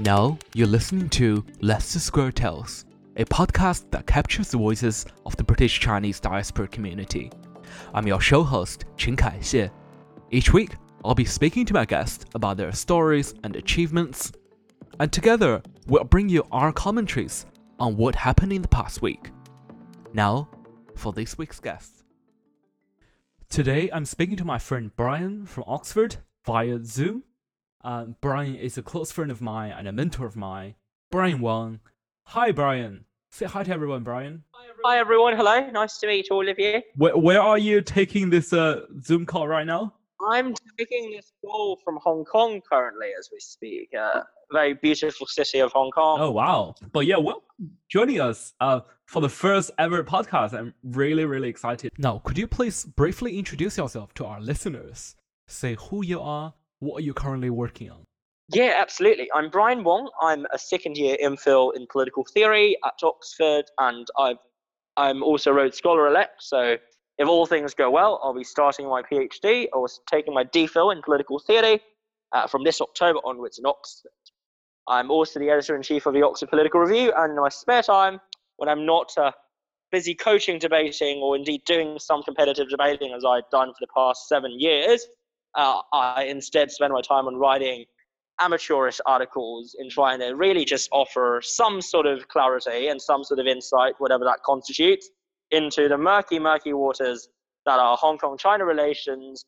Now you're listening to Leicester Square Tales, a podcast that captures the voices of the British Chinese diaspora community. I'm your show host, Qin Kaixie. Each week, I'll be speaking to my guests about their stories and achievements, and together we'll bring you our commentaries on what happened in the past week. Now, for this week's guest. Today, I'm speaking to my friend Brian from Oxford via Zoom. Uh, Brian is a close friend of mine and a mentor of mine. Brian Wang. Hi, Brian. Say hi to everyone, Brian. Hi everyone, hello. Nice to meet all of you. Where, where are you taking this uh, Zoom call right now? I'm taking this call from Hong Kong currently as we speak. Uh, very beautiful city of Hong Kong. Oh wow! But yeah, well, joining us uh, for the first ever podcast. I'm really, really excited. Now, could you please briefly introduce yourself to our listeners? Say who you are, what are you currently working on? Yeah, absolutely. I'm Brian Wong. I'm a second year MPhil in political theory at Oxford, and I've, I'm also Rhodes Scholar elect. So, if all things go well, I'll be starting my PhD or taking my DPhil in political theory uh, from this October onwards in Oxford. I'm also the editor in chief of the Oxford Political Review, and in my spare time, when I'm not uh, busy coaching debating or indeed doing some competitive debating as I've done for the past seven years, uh, I instead spend my time on writing amateurish articles in trying to really just offer some sort of clarity and some sort of insight, whatever that constitutes, into the murky, murky waters that are Hong Kong China relations,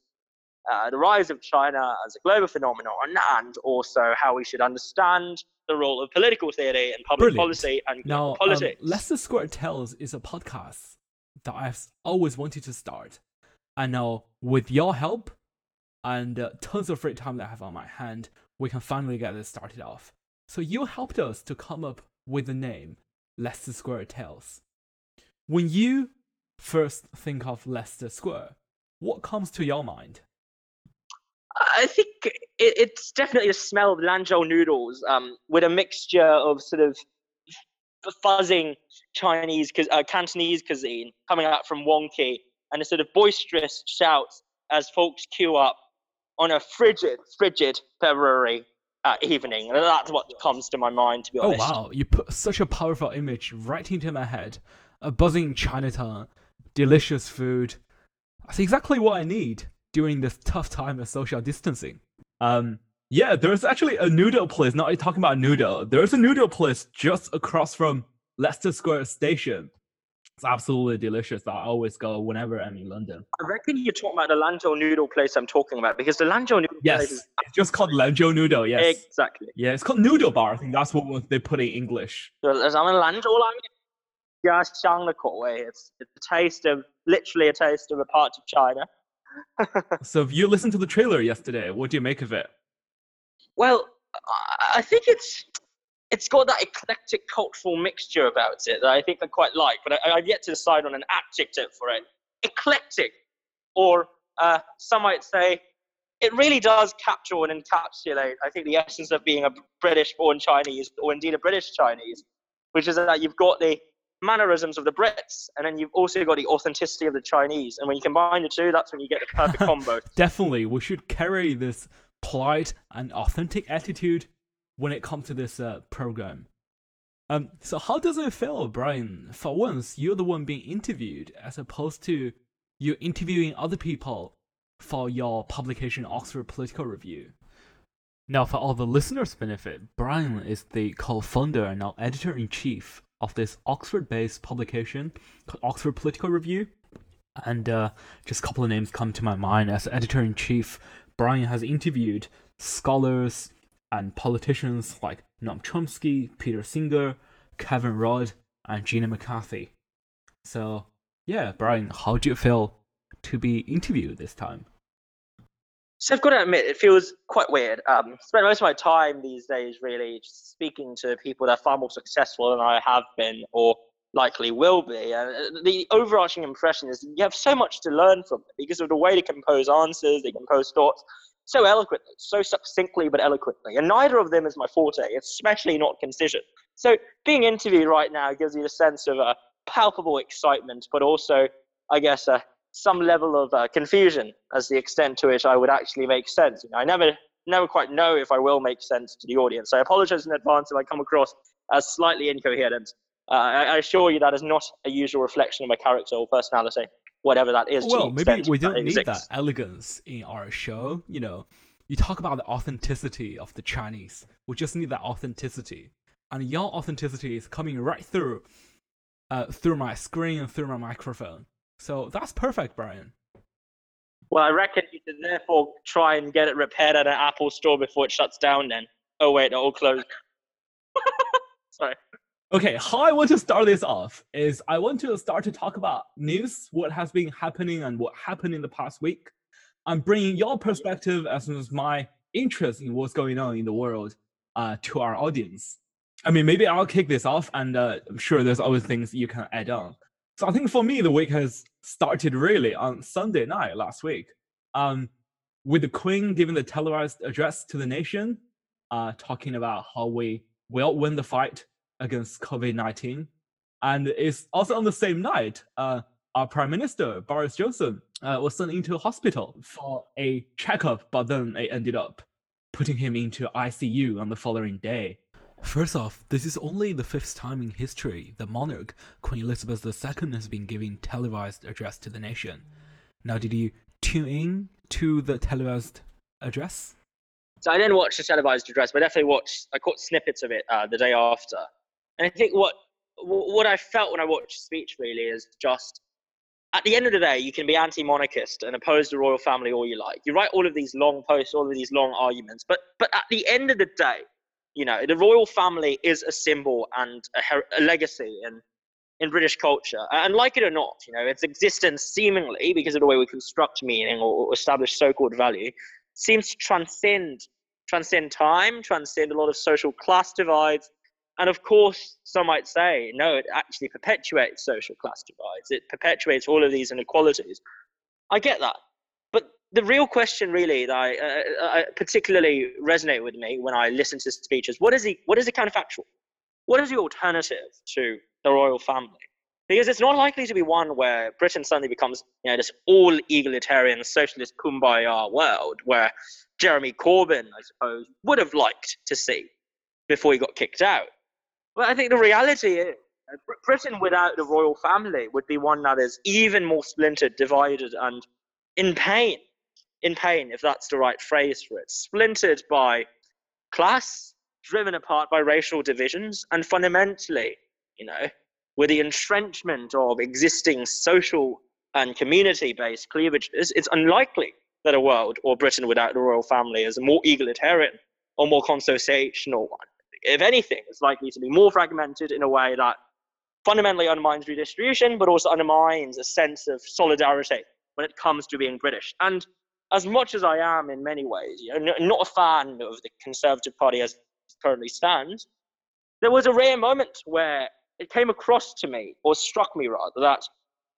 uh, the rise of China as a global phenomenon, and also how we should understand the role of political theory and public Brilliant. policy and Now, um, politics. Leicester Square Tales is a podcast that I've always wanted to start. And now, with your help and uh, tons of free time that I have on my hand, we can finally get this started off. So, you helped us to come up with the name Leicester Square Tales. When you first think of Leicester Square, what comes to your mind? I think it, it's definitely the smell of Lanzhou noodles um, with a mixture of sort of fuzzing Chinese, uh, Cantonese cuisine coming out from Wong Kei and a sort of boisterous shouts as folks queue up on a frigid, frigid February uh, evening. And that's what comes to my mind, to be honest. Oh wow, you put such a powerful image right into my head. A buzzing Chinatown, delicious food. That's exactly what I need during this tough time of social distancing. Um, yeah, there's actually a noodle place. Not talking about noodle. There's a noodle place just across from Leicester Square Station. It's absolutely delicious. I always go whenever I'm in London. I reckon you're talking about the Lanzhou noodle place I'm talking about because the Lanzhou noodle Yes, place is it's just called Lanzhou Noodle. Yes, exactly. yeah, it's called Noodle Bar. I think that's what they put in English. 就是咱们兰州拉面家乡的口味。It's it's a taste of literally a taste of a part of China. So, if you listened to the trailer yesterday, what do you make of it? Well, I- I think it's it's got that eclectic cultural mixture about it that I think I quite like, but I, I've yet to decide on an adjective for it. Eclectic, or uh, some might say, it really does capture and encapsulate, I think, the essence of being a British-born Chinese, or indeed a British Chinese, which is that you've got the mannerisms of the Brits, and then you've also got the authenticity of the Chinese, and when you combine the two, that's when you get the perfect combo. Definitely, we should carry this polite and authentic attitude when it comes to this uh, program. Um, so how does it feel, Brian? For once, you're the one being interviewed, as opposed to you interviewing other people for your publication, Oxford Political Review. Now, for all the listeners' benefit, Brian is the co-founder and now editor-in-chief of this Oxford-based publication called Oxford Political Review. And uh, just a couple of names come to my mind as editor-in-chief. Brian has interviewed scholars and politicians like Noam Chomsky, Peter Singer, Kevin Rudd, and Gina McCarthy. So, yeah, Brian, how do you feel to be interviewed this time? So I've got to admit, it feels quite weird. Um, spend most of my time these days really speaking to people that are far more successful than I have been or likely will be. And uh, the overarching impression is you have so much to learn from them because of the way they compose answers, they compose thoughts so eloquently, so succinctly but eloquently. And neither of them is my forte, especially not concision. So being interviewed right now gives you a sense of a palpable excitement, but also, I guess, uh, some level of uh, confusion as the extent to which I would actually make sense. You know, I never never quite know if I will make sense to the audience. So I apologize in advance if I come across as slightly incoherent. Uh, I, I, assure you that is not a usual reflection of my character or personality, whatever that is. Well, maybe we don't need that elegance in our show. You know, you talk about the authenticity of the Chinese. We just need that authenticity, and your authenticity is coming right through, uh, through my screen and through my microphone. So that's perfect, Brian. Well, I reckon you should therefore try and get it repaired at an Apple store before it shuts down. Then. Oh wait, it all closed. Sorry. Okay, how I want to start this off is I want to start to talk about news, what has been happening and what happened in the past week. I'm bringing your perspective as well as my interest in what's going on in the world uh, to our audience. I mean, maybe I'll kick this off, and uh, I'm sure there's other things you can add on. So I think for me, the week has started really on Sunday night last week, um, with the Queen giving the televised address to the nation, uh, talking about how we will win the fight against COVID 19. And it's also on the same night, uh, our Prime Minister, Boris Johnson, uh, was sent into hospital for a checkup, but then it ended up putting him into ICU on the following day. First off, this is only the fifth time in history the monarch, Queen Elizabeth II, has been giving televised address to the nation. Now, did you tune in to the televised address? So I didn't watch the televised address, but I definitely watched. I caught snippets of it uh, the day after, and I think what what I felt when I watched the speech really is just at the end of the day, you can be anti-monarchist and oppose the royal family all you like. You write all of these long posts, all of these long arguments, but but at the end of the day, you know, the royal family is a symbol and a, her- a legacy in in British culture. And like it or not, you know, its existence seemingly because of the way we construct meaning or, or establish so-called value seems to transcend transcend time, transcend a lot of social class divides, and of course, some might say, no, it actually perpetuates social class divides. It perpetuates all of these inequalities. I get that. But the real question, really, that I, uh, uh, particularly resonate with me when I listen to speeches, what is the what is the counterfactual? What is the alternative to the royal family? Because it's not likely to be one where Britain suddenly becomes, you know, this all egalitarian socialist kumbaya world where Jeremy Corbyn, I suppose, would have liked to see before he got kicked out. But I think the reality is Britain without the royal family would be one that is even more splintered, divided, and in pain. In pain, if that's the right phrase for it. Splintered by class, driven apart by racial divisions, and fundamentally, you know, with the entrenchment of existing social and community based cleavages, it's unlikely that a world or Britain without the royal family is a more egalitarian or more consociational one. If anything, it's likely to be more fragmented in a way that fundamentally undermines redistribution, but also undermines a sense of solidarity when it comes to being British. And as much as I am in many ways, you know, not a fan of the Conservative Party as it currently stands, there was a rare moment where it came across to me, or struck me rather, that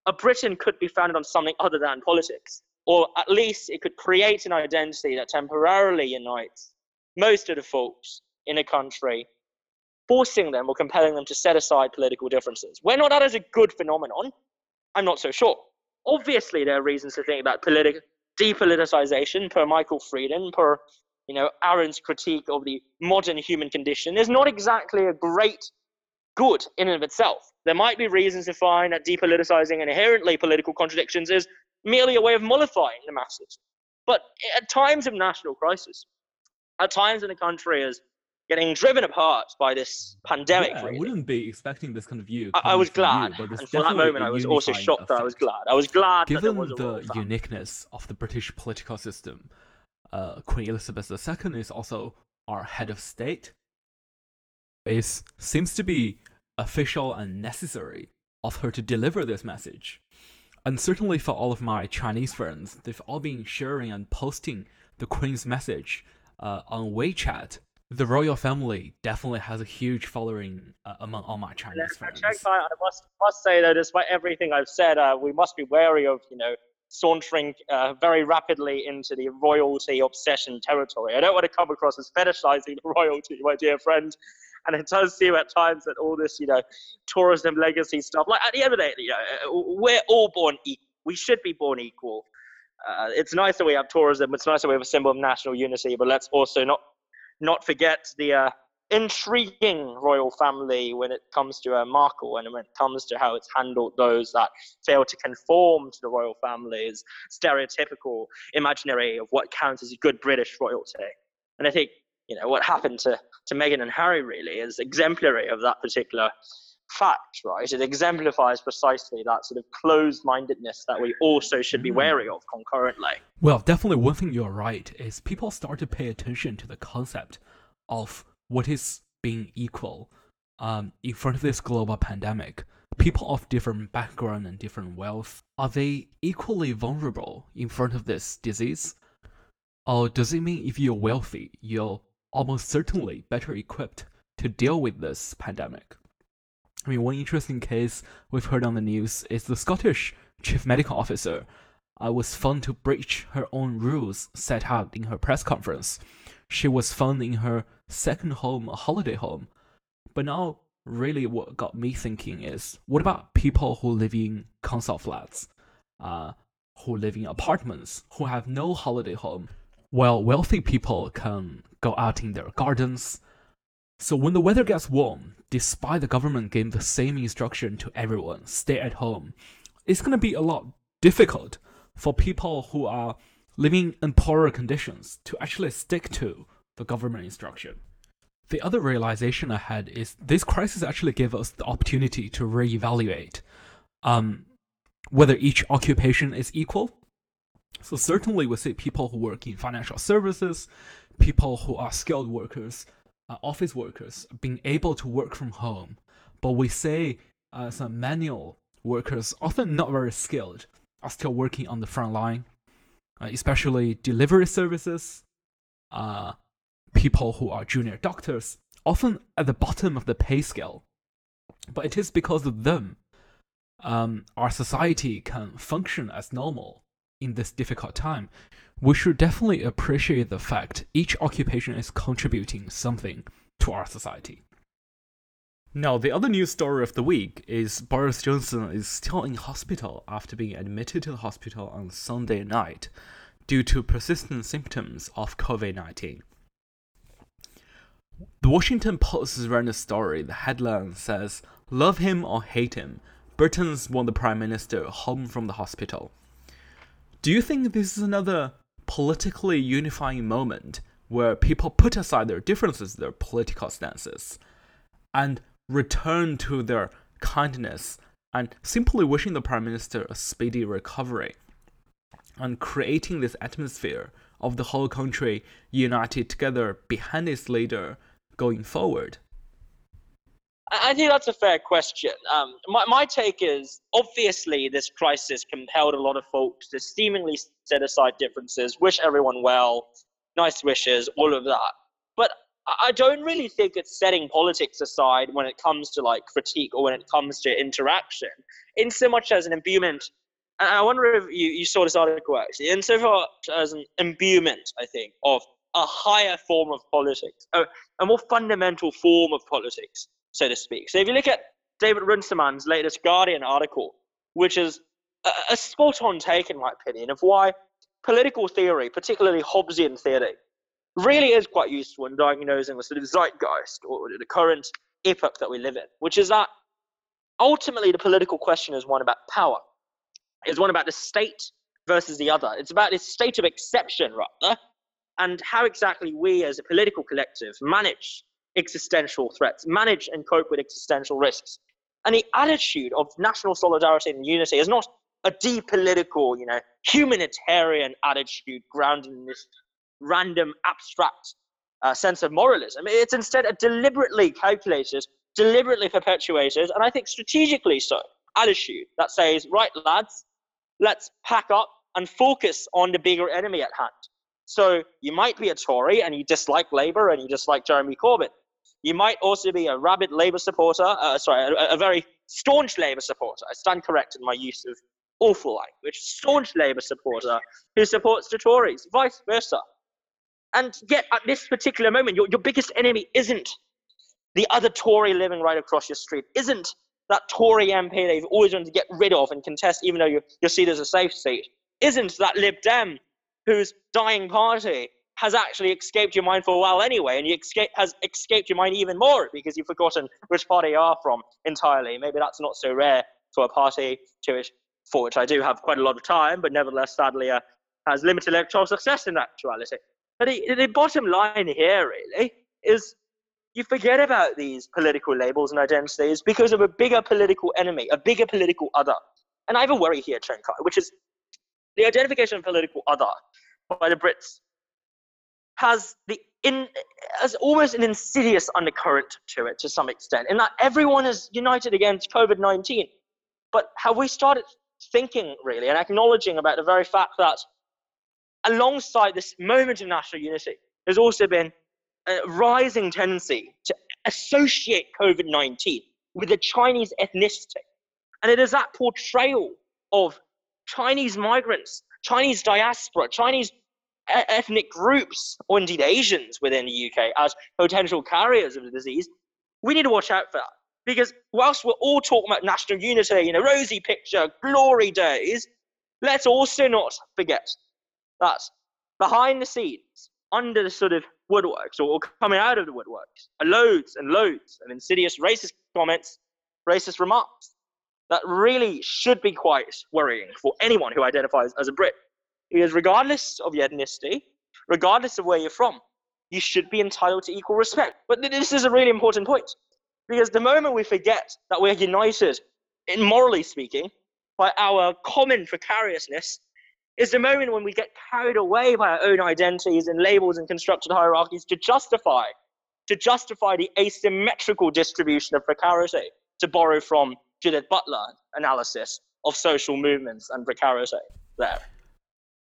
a Britain could be founded on something other than politics, or at least it could create an identity that temporarily unites most of the folks in a country, forcing them or compelling them to set aside political differences. Whether or not that is a good phenomenon, I'm not so sure. Obviously, there are reasons to think that politi- depoliticization, per Michael Freeden, per you know Arendt's critique of the modern human condition, is not exactly a great good in and of itself. There might be reasons to find that depoliticizing inherently political contradictions is merely a way of mollifying the masses. But at times of national crisis, at times when the country is getting driven apart by this pandemic. Yeah, really. I wouldn't be expecting this kind of view. I, I was glad, you, and for that moment, I was also shocked effect. that I was glad. I was glad. Given the uniqueness of the British political system, uh, Queen Elizabeth II is also our head of state. It seems to be official and necessary of her to deliver this message. And certainly for all of my Chinese friends, they've all been sharing and posting the Queen's message uh, on WeChat the royal family definitely has a huge following uh, among all my Chinese friends. I must, must say that despite everything I've said, uh, we must be wary of, you know, sauntering uh, very rapidly into the royalty obsession territory. I don't want to come across as fetishizing the royalty, my dear friend. And it does seem at times that all this, you know, tourism legacy stuff, like at the end of the day, you know, we're all born equal. We should be born equal. uh, it's nice that we have tourism. It's nice that we have a symbol of national unity, but let's also not not forget the uh, intriguing royal family when it comes to uh, Markle and when it comes to how it's handled those that fail to conform to the royal family's stereotypical imaginary of what counts as good British royalty. And I think you know what happened to to Meghan and Harry really is exemplary of that particular fact, right? It exemplifies precisely that sort of closed mindedness that we also should be hmm. wary of concurrently. Well, definitely one thing you're right is people start to pay attention to the concept of what is being equal um, in front of this global pandemic. People of different background and different wealth, are they equally vulnerable in front of this disease? Or does it mean if you're wealthy, you're almost certainly better equipped to deal with this pandemic? I mean, one interesting case we've heard on the news is the Scottish chief medical officer uh, was found to breach her own rules set out in her press conference. She was found in her second home, a holiday home. But now, really, what got me thinking is what about people who live in council flats, uh, who live in apartments, who have no holiday home? Well, wealthy people can go out in their gardens, so when the weather gets warm, despite the government giving the same instruction to everyone, stay at home, it's going to be a lot difficult for people who are living in poorer conditions to actually stick to the government instruction. The other realization I had is this crisis actually gave us the opportunity to reevaluate um, whether each occupation is equal. So certainly we see people who work in financial services, people who are skilled workers, uh, office workers being able to work from home, but we say uh, some manual workers, often not very skilled, are still working on the front line, uh, especially delivery services, uh, people who are junior doctors, often at the bottom of the pay scale. But it is because of them um, our society can function as normal in this difficult time we should definitely appreciate the fact each occupation is contributing something to our society. Now, the other news story of the week is Boris Johnson is still in hospital after being admitted to the hospital on Sunday night due to persistent symptoms of COVID 19. The Washington Post ran a story. The headline says, Love him or hate him, Britain's won the Prime Minister home from the hospital. Do you think this is another politically unifying moment where people put aside their differences, their political stances, and return to their kindness and simply wishing the Prime Minister a speedy recovery and creating this atmosphere of the whole country united together behind its leader going forward. I think that's a fair question. Um, my, my take is obviously this crisis compelled a lot of folks to seemingly set aside differences, wish everyone well, nice wishes, all of that. But I don't really think it's setting politics aside when it comes to like critique or when it comes to interaction, in so much as an imbuement. I wonder if you, you saw this article actually, in so far as an imbuement, I think, of a higher form of politics, a, a more fundamental form of politics so to speak. So if you look at David Runciman's latest Guardian article, which is a, a spot on take, in my opinion, of why political theory, particularly Hobbesian theory, really is quite useful in diagnosing the sort of zeitgeist or the current epoch that we live in, which is that ultimately the political question is one about power. It's one about the state versus the other. It's about this state of exception, rather, and how exactly we as a political collective manage existential threats, manage and cope with existential risks. And the attitude of national solidarity and unity is not a depolitical, you know, humanitarian attitude grounded in this random, abstract uh, sense of moralism. It's instead a deliberately calculated, deliberately perpetuated, and I think strategically so, attitude that says, right, lads, let's pack up and focus on the bigger enemy at hand. So you might be a Tory and you dislike Labour and you dislike Jeremy Corbyn. You might also be a rabid Labour supporter, uh, sorry, a, a, very staunch Labour supporter. I stand corrected in my use of awful language. Staunch Labour supporter who supports the Tories, vice versa. And yet, at this particular moment, your, your biggest enemy isn't the other Tory living right across your street, isn't that Tory MP that you've always wanted to get rid of and contest, even though you, you see there's a safe seat. isn't that Lib Dem whose dying party has actually escaped your mind for a while anyway, and you escape, has escaped your mind even more because you've forgotten which party you are from entirely. Maybe that's not so rare for a party to which, for which I do have quite a lot of time, but nevertheless, sadly, uh, has limited electoral success in actuality. But the, the bottom line here, really, is you forget about these political labels and identities because of a bigger political enemy, a bigger political other. And I have a worry here, Chenkai, which is the identification of political other by the Brits has the in has almost an insidious undercurrent to it to some extent, in that everyone is united against COVID nineteen. But have we started thinking really and acknowledging about the very fact that alongside this moment of national unity, there's also been a rising tendency to associate COVID 19 with the Chinese ethnicity. And it is that portrayal of Chinese migrants, Chinese diaspora, Chinese ethnic groups, or indeed Asians within the UK as potential carriers of the disease, we need to watch out for that. Because whilst we're all talking about national unity in a rosy picture, glory days, let's also not forget that behind the scenes, under the sort of woodworks or coming out of the woodworks are loads and loads of insidious racist comments, racist remarks that really should be quite worrying for anyone who identifies as a Brit. Because regardless of your ethnicity, regardless of where you're from, you should be entitled to equal respect. But this is a really important point. Because the moment we forget that we're united, in morally speaking, by our common precariousness, is the moment when we get carried away by our own identities and labels and constructed hierarchies to justify, to justify the asymmetrical distribution of precarity, to borrow from Judith Butler analysis of social movements and precarity there.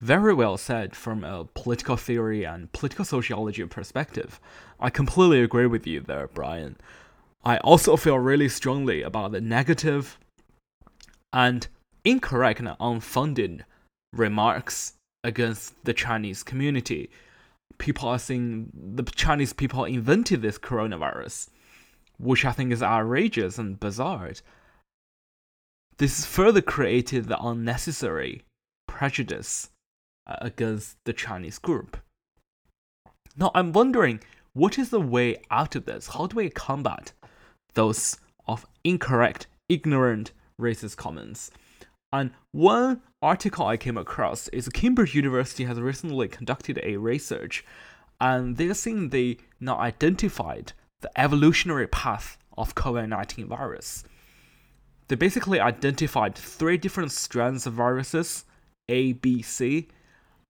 Very well said from a political theory and political sociology perspective. I completely agree with you there, Brian. I also feel really strongly about the negative and incorrect and unfounded remarks against the Chinese community. People are saying the Chinese people invented this coronavirus, which I think is outrageous and bizarre. This further created the unnecessary prejudice Uh, against the Chinese group. Now, I'm wondering what is the way out of this? How do we combat those of incorrect, ignorant, racist comments? And one article I came across is Cambridge University has recently conducted a research, and they're saying they now identified the evolutionary path of COVID-19 virus. They basically identified three different strands of viruses, A, B, C.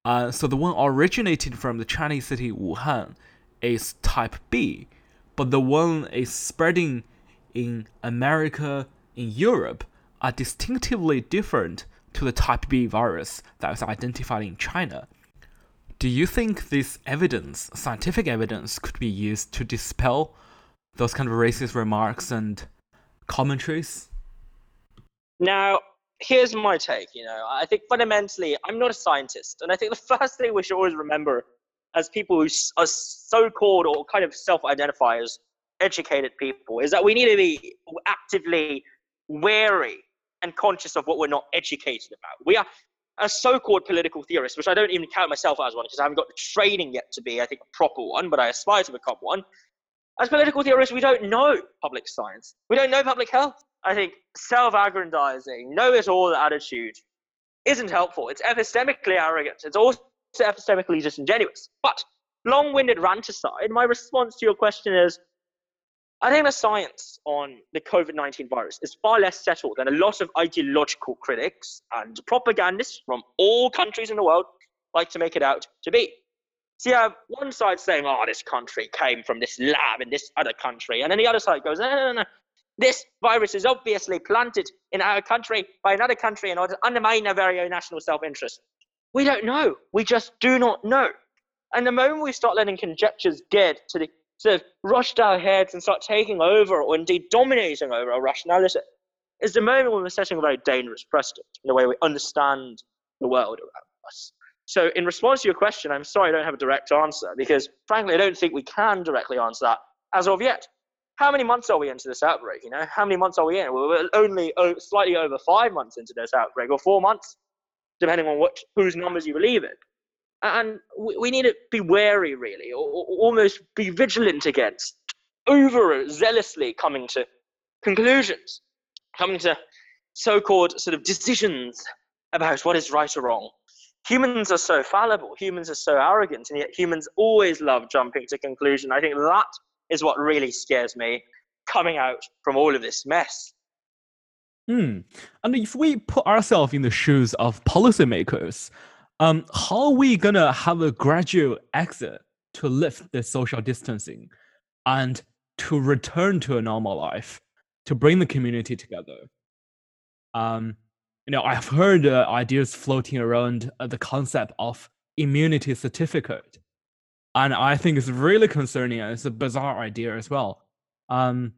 Uh, so the one originated from the Chinese city Wuhan is type B, but the one is spreading in America, in Europe, are distinctively different to the type B virus that was identified in China. Do you think this evidence, scientific evidence, could be used to dispel those kind of racist remarks and commentaries? Now, here's my take. You know, I think fundamentally, I'm not a scientist, and I think the first thing we should always remember, as people who are so-called or kind of self-identify as educated people, is that we need to be actively wary and conscious of what we're not educated about. We are a so-called political theorist, which I don't even count myself as one because I haven't got the training yet to be, I think, a proper one, but I aspire to become one. As political theorists, we don't know public science. We don't know public health. I think self-aggrandizing, know-it-all attitude isn't helpful. It's epistemically arrogant. It's also epistemically disingenuous. But long-winded rant aside, my response to your question is I think the science on the COVID 19 virus is far less settled than a lot of ideological critics and propagandists from all countries in the world like to make it out to be. So you have one side saying, oh, this country came from this lab in this other country. And then the other side goes, no, no, no, no. This virus is obviously planted in our country by another country in order to undermine our very own national self interest. We don't know. We just do not know. And the moment we start letting conjectures get to the sort of rushed our heads and start taking over or indeed dominating over our rationality is the moment when we're setting a very dangerous precedent in the way we understand the world around us. So, in response to your question, I'm sorry I don't have a direct answer because, frankly, I don't think we can directly answer that as of yet. How many months are we into this outbreak? You know, how many months are we in? We're only slightly over five months into this outbreak, or four months. depending on what whose numbers you believe in. And we, need to be wary, really, or, or almost be vigilant against over zealously coming to conclusions, coming to so-called sort of decisions about what is right or wrong. Humans are so fallible, humans are so arrogant, and yet humans always love jumping to conclusion. I think that is what really scares me coming out from all of this mess. Hmm. And if we put ourselves in the shoes of policymakers, um, how are we gonna have a gradual exit to lift the social distancing and to return to a normal life, to bring the community together? Um, you know, I've heard uh, ideas floating around uh, the concept of immunity certificate, and I think it's really concerning it's a bizarre idea as well. Um,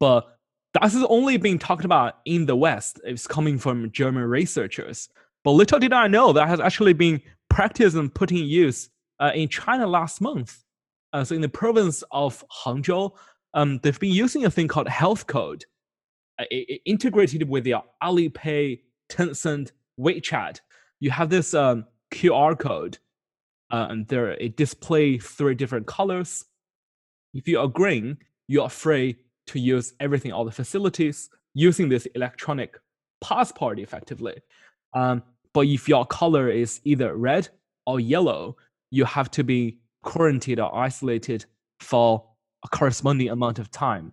but that's only being talked about in the West. It's coming from German researchers. But little did I know that has actually been practiced and put in use uh, in China last month. Uh, so in the province of Hangzhou, um, they've been using a thing called health code, uh, it, it integrated with the Alipay, Tencent, WeChat. You have this um, QR code, uh, and there it displays three different colors. If you are green, you are free to use everything, all the facilities using this electronic passport effectively. Um, but if your color is either red or yellow, you have to be quarantined or isolated for a corresponding amount of time.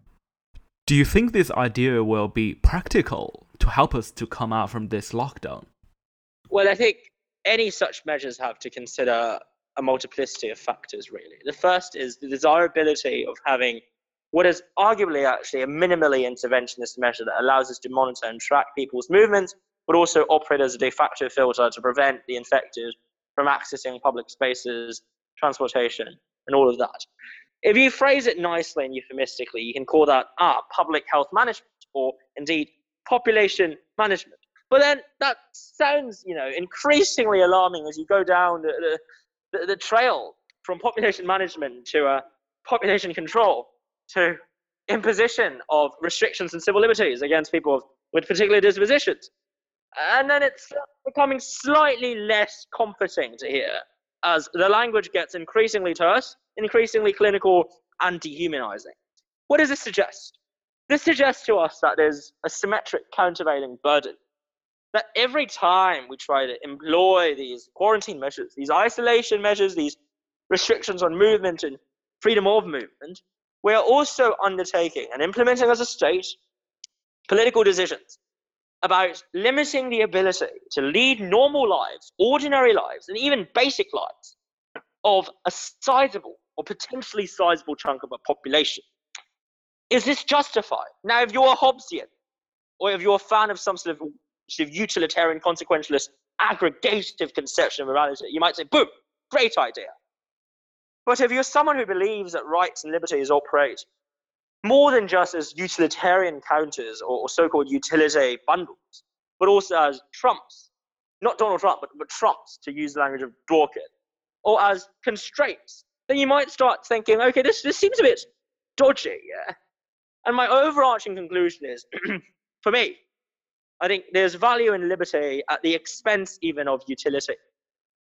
Do you think this idea will be practical to help us to come out from this lockdown? Well, I think any such measures have to consider a multiplicity of factors, really. The first is the desirability of having what is arguably actually a minimally interventionist measure that allows us to monitor and track people's movements, but also operate as a de facto filter to prevent the infected from accessing public spaces, transportation, and all of that. If you phrase it nicely and euphemistically, you can call that ah, public health management or indeed population management. But then that sounds, you know, increasingly alarming as you go down the, the, the trail from population management to uh, population control to imposition of restrictions and civil liberties against people with particular dispositions. And then it's becoming slightly less comforting to hear as the language gets increasingly terse, increasingly clinical, and dehumanizing. What does this suggest? This suggests to us that there's a symmetric countervailing burden. That every time we try to employ these quarantine measures, these isolation measures, these restrictions on movement and freedom of movement, we are also undertaking and implementing as a state political decisions about limiting the ability to lead normal lives, ordinary lives, and even basic lives of a sizable or potentially sizable chunk of a population. Is this justified? Now, if you're a Hobbesian, or if you're a fan of some sort of, sort of utilitarian, consequentialist, aggregative conception of morality, you might say, boom, great idea. But if you're someone who believes that rights and liberties operate more than just as utilitarian counters or, or so-called utility bundles, but also as trumps, not Donald Trump, but, but trumps, to use the language of Dworkin, or as constraints, then you might start thinking, okay, this, this seems a bit dodgy, yeah? And my overarching conclusion is, for me, I think there's value in liberty at the expense even of utility.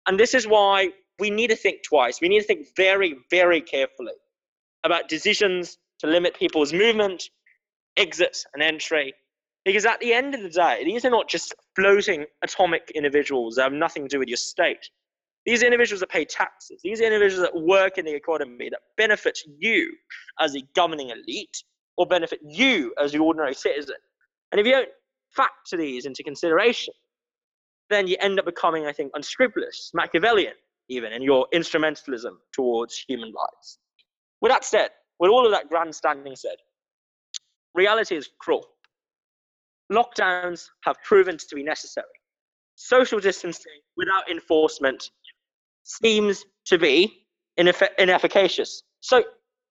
And this is why we need to think twice. We need to think very, very carefully about decisions to limit people's movement, exit, and entry. Because at the end of the day, these are not just floating atomic individuals that have nothing to do with your state. These individuals that pay taxes, these individuals that work in the economy that benefit you as a governing elite or benefit you as the ordinary citizen. And if you don't factor these into consideration, then you end up becoming, I think, unscrupulous, Machiavellian, even in your instrumentalism towards human lives. With that said, with all of that grandstanding said, reality is cruel. Lockdowns have proven to be necessary. Social distancing without enforcement seems to be ineff- inefficacious. So,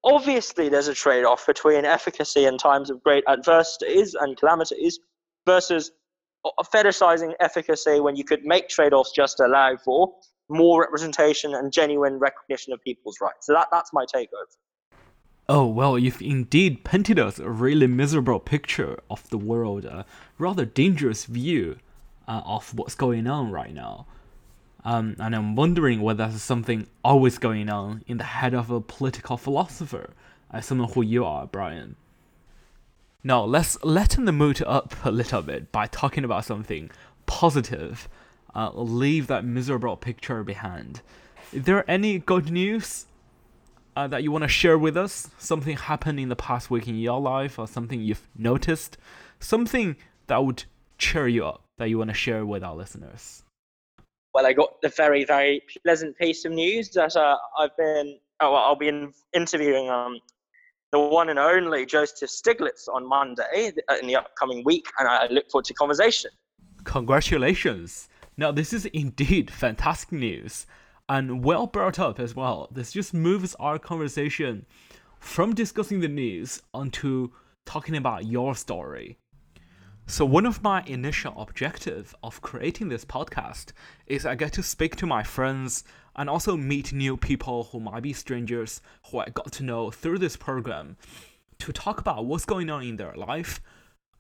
obviously, there's a trade off between efficacy in times of great adversities and calamities versus fetishizing efficacy when you could make trade offs just to allow for more representation and genuine recognition of people's rights. So, that, that's my takeover. Oh, well, you've indeed painted us a really miserable picture of the world, a rather dangerous view uh, of what's going on right now. Um, and I'm wondering whether there's something always going on in the head of a political philosopher, as someone who you are, Brian. Now, let's lighten the mood up a little bit by talking about something positive. Uh, leave that miserable picture behind. Is there any good news uh, that you want to share with us? Something happened in the past week in your life, or something you've noticed? Something that would cheer you up that you want to share with our listeners? Well, I got the very, very pleasant piece of news that uh, I've been, oh, well, I'll be in, interviewing um, the one and only Joseph Stiglitz on Monday uh, in the upcoming week, and I look forward to conversation. Congratulations! Now, this is indeed fantastic news and well brought up as well. This just moves our conversation from discussing the news onto talking about your story. So one of my initial objective of creating this podcast is I get to speak to my friends and also meet new people who might be strangers who I got to know through this program to talk about what's going on in their life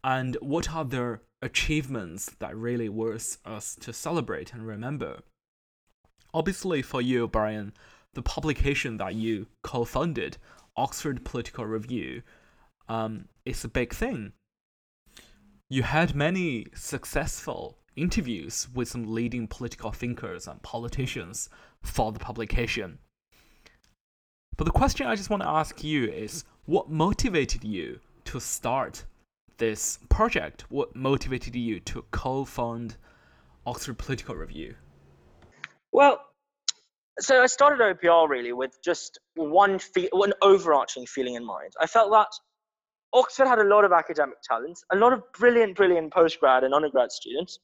and what are their achievements that really worth us to celebrate and remember. Obviously for you, Brian, the publication that you co-funded, Oxford Political Review, um, is a big thing you had many successful interviews with some leading political thinkers and politicians for the publication. But the question I just want to ask you is what motivated you to start this project? What motivated you to co fund Oxford Political Review? Well, so I started OPR really with just one, fe- one overarching feeling in mind. I felt that Oxford had a lot of academic talent, a lot of brilliant, brilliant postgrad and undergrad students.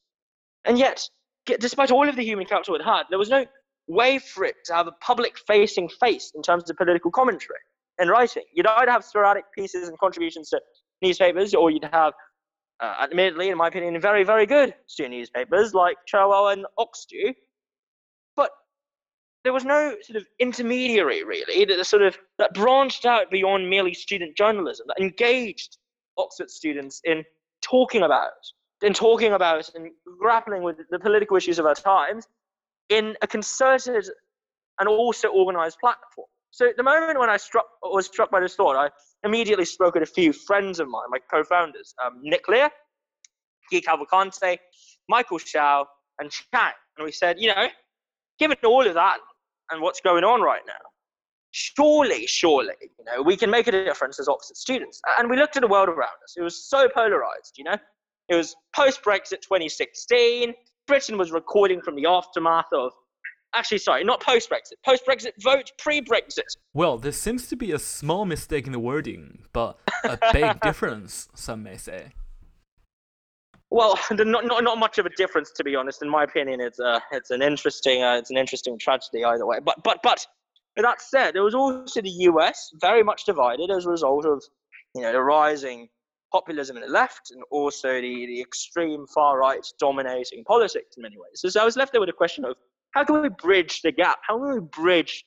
And yet, despite all of the human capital it had, there was no way for it to have a public facing face in terms of political commentary and writing. You'd either have sporadic pieces and contributions to newspapers, or you'd have, uh, admittedly, in my opinion, very, very good student newspapers like Cherwell and OxStu, But there was no sort of intermediary really that sort of that branched out beyond merely student journalism that engaged Oxford students in talking about in talking about and grappling with the political issues of our times in a concerted and also organized platform. So the moment when I struck was struck by this thought, I immediately spoke with a few friends of mine, my co-founders, um, Nick Lear, Guy Cavalcante, Michael Shao, and Chang. And we said, you know, given all of that, and what's going on right now. Surely, surely, you know, we can make a difference as Oxford students. And we looked at the world around us. It was so polarized, you know. It was post Brexit 2016. Britain was recording from the aftermath of actually sorry not post brexit post brexit vote pre brexit well there seems to be a small mistake in the wording but a big difference some may say well, not, not not much of a difference to be honest. In my opinion, it's uh, it's an interesting uh, it's an interesting tragedy either way. But but but that said, there was also the U.S. very much divided as a result of you know the rising populism in the left and also the, the extreme far right dominating politics in many ways. So, so I was left there with a question of how can we bridge the gap? How can we bridge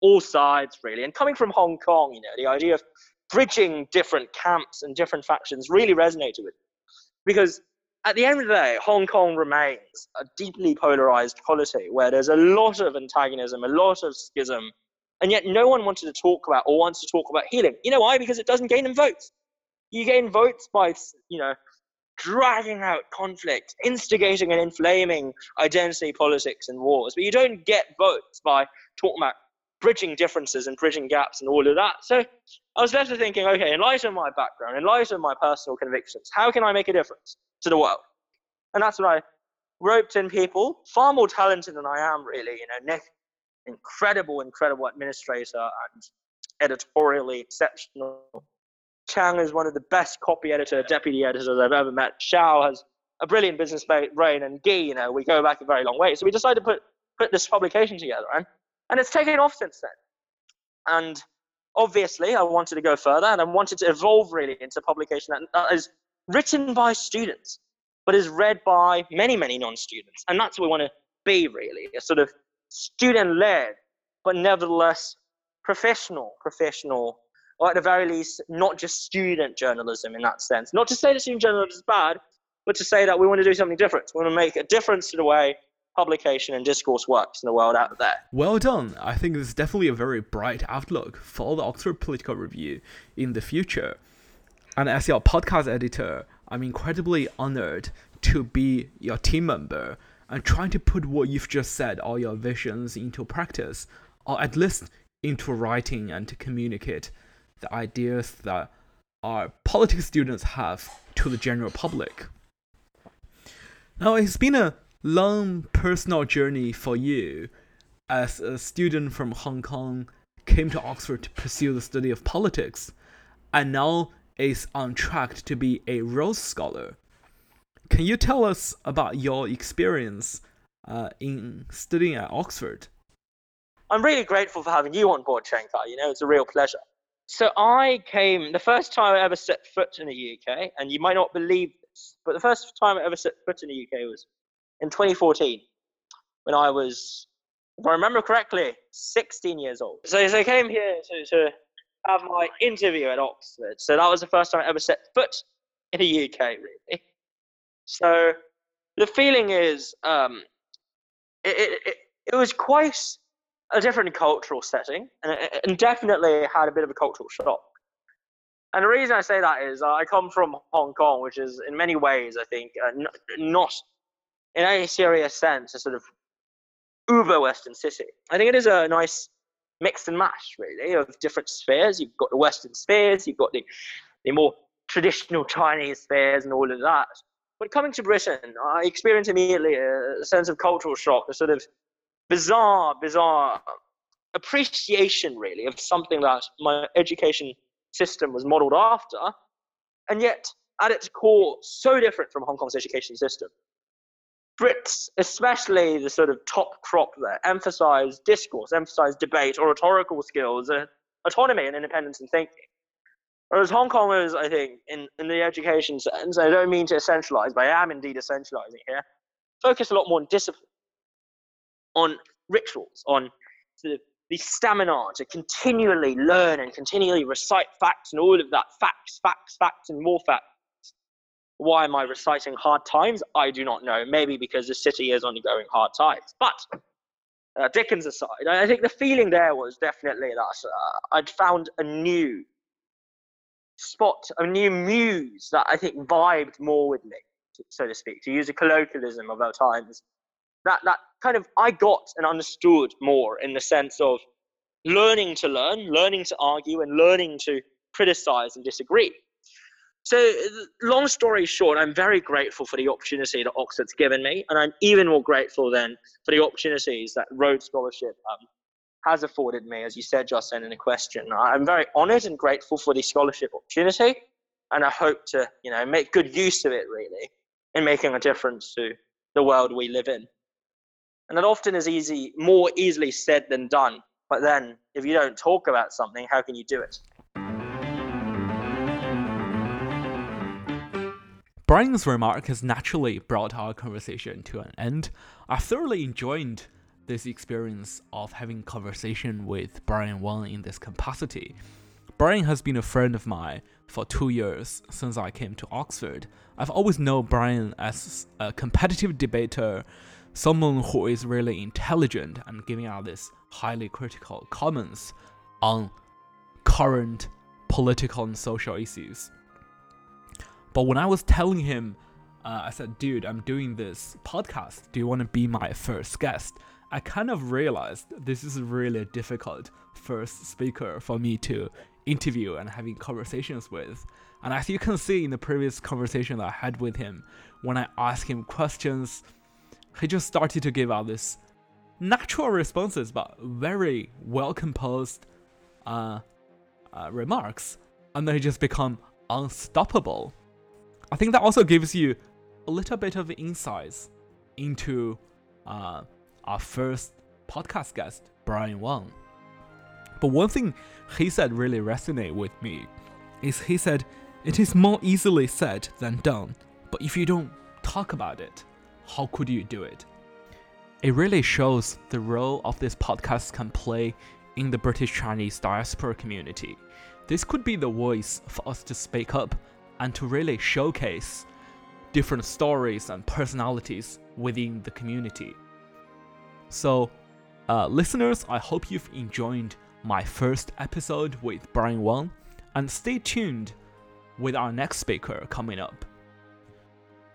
all sides really? And coming from Hong Kong, you know, the idea of bridging different camps and different factions really resonated with me because at the end of the day, Hong Kong remains a deeply polarized polity where there's a lot of antagonism, a lot of schism, and yet no one wanted to talk about or wants to talk about healing. You know why? Because it doesn't gain them votes. You gain votes by, you know, dragging out conflict, instigating and inflaming identity politics and wars, but you don't get votes by talking about bridging differences and bridging gaps and all of that. So I was left thinking, okay, in light of my background, in light of my personal convictions, how can I make a difference? to the world. And that's what I roped in people, far more talented than I am, really. You know, Nick, incredible, incredible administrator and editorially exceptional. Chang is one of the best copy editor, deputy editors I've ever met. Shao has a brilliant business brain, and Guy, you know, we go back a very long way. So we decided to put put this publication together, and and it's taken off since then. And obviously, I wanted to go further, and I wanted to evolve really into a publication that, that is written by students, but is read by many, many non students. And that's what we want to be, really a sort of student led, but nevertheless professional, professional, or at the very least, not just student journalism in that sense. Not to say that student journalism is bad, but to say that we want to do something different. We want to make a difference to the way publication and discourse works in the world out there. Well done. I think this is definitely a very bright outlook for the Oxford Political Review in the future. And as your podcast editor, I'm incredibly honored to be your team member and trying to put what you've just said, all your visions, into practice, or at least into writing and to communicate the ideas that our politics students have to the general public. Now, it's been a long personal journey for you as a student from Hong Kong came to Oxford to pursue the study of politics and now is on track to be a Rhodes Scholar. Can you tell us about your experience uh, in studying at Oxford? I'm really grateful for having you on board, Shankar. You know, it's a real pleasure. So I came the first time I ever set foot in the UK, and you might not believe this, but the first time I ever set foot in the UK was in 2014 when I was, if I remember correctly, 16 years old. So, so I came here to, to have my interview at Oxford. So that was the first time I ever set foot in the UK, really. So the feeling is, um, it, it, it was quite a different cultural setting, and, and definitely had a bit of a cultural shock. And the reason I say that is I come from Hong Kong, which is in many ways, I think, uh, n- not in any serious sense, a sort of uber Western city. I think it is a nice mix and match, really, of different spheres. You've got the Western spheres, you've got the, the more traditional Chinese spheres, and all of that. But coming to Britain, I experienced immediately a sense of cultural shock, a sort of bizarre, bizarre appreciation, really, of something that my education system was modeled after, and yet at its core, so different from Hong Kong's education system. Brits, especially the sort of top crop there, emphasize discourse, emphasize debate, oratorical skills, uh, autonomy, and independence in thinking. Whereas Hong Kongers, I think, in, in the education sense, I don't mean to essentialize, but I am indeed essentializing here, focus a lot more on discipline, on rituals, on sort of the stamina to continually learn and continually recite facts and all of that facts, facts, facts, and more facts why am I reciting hard times? I do not know. Maybe because the city is undergoing hard times. But uh, Dickens aside, I think the feeling there was definitely that uh, I'd found a new spot, a new muse that I think vibed more with me, so to speak, to use a colloquialism of our times. That, that kind of I got and understood more in the sense of learning to learn, learning to argue, and learning to criticize and disagree. So, long story short, I'm very grateful for the opportunity that Oxford's given me, and I'm even more grateful then for the opportunities that Rhodes Scholarship um, has afforded me, as you said, Justin, in a question. I'm very honoured and grateful for the scholarship opportunity, and I hope to, you know, make good use of it really in making a difference to the world we live in. And that often is easy, more easily said than done. But then, if you don't talk about something, how can you do it? Brian's remark has naturally brought our conversation to an end. I thoroughly enjoyed this experience of having conversation with Brian Wong in this capacity. Brian has been a friend of mine for two years since I came to Oxford. I've always known Brian as a competitive debater, someone who is really intelligent and giving out this highly critical comments on current political and social issues. But when I was telling him, uh, I said, dude, I'm doing this podcast. Do you want to be my first guest? I kind of realized this is really a difficult first speaker for me to interview and having conversations with. And as you can see in the previous conversation that I had with him, when I asked him questions, he just started to give out this natural responses, but very well composed uh, uh, remarks, and then he just become unstoppable. I think that also gives you a little bit of insights into uh, our first podcast guest, Brian Wong. But one thing he said really resonated with me is he said, It is more easily said than done, but if you don't talk about it, how could you do it? It really shows the role of this podcast can play in the British Chinese diaspora community. This could be the voice for us to speak up and to really showcase different stories and personalities within the community. So, uh, listeners, I hope you've enjoyed my first episode with Brian Wong, and stay tuned with our next speaker coming up.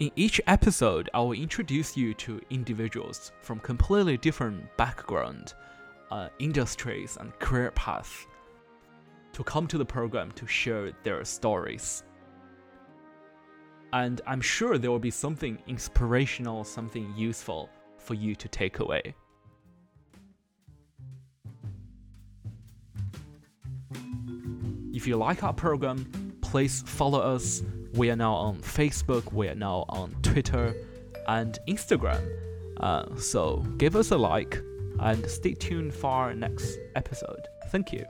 In each episode, I will introduce you to individuals from completely different background, uh, industries, and career paths to come to the program to share their stories. And I'm sure there will be something inspirational, something useful for you to take away. If you like our program, please follow us. We are now on Facebook, we are now on Twitter and Instagram. Uh, so give us a like and stay tuned for our next episode. Thank you.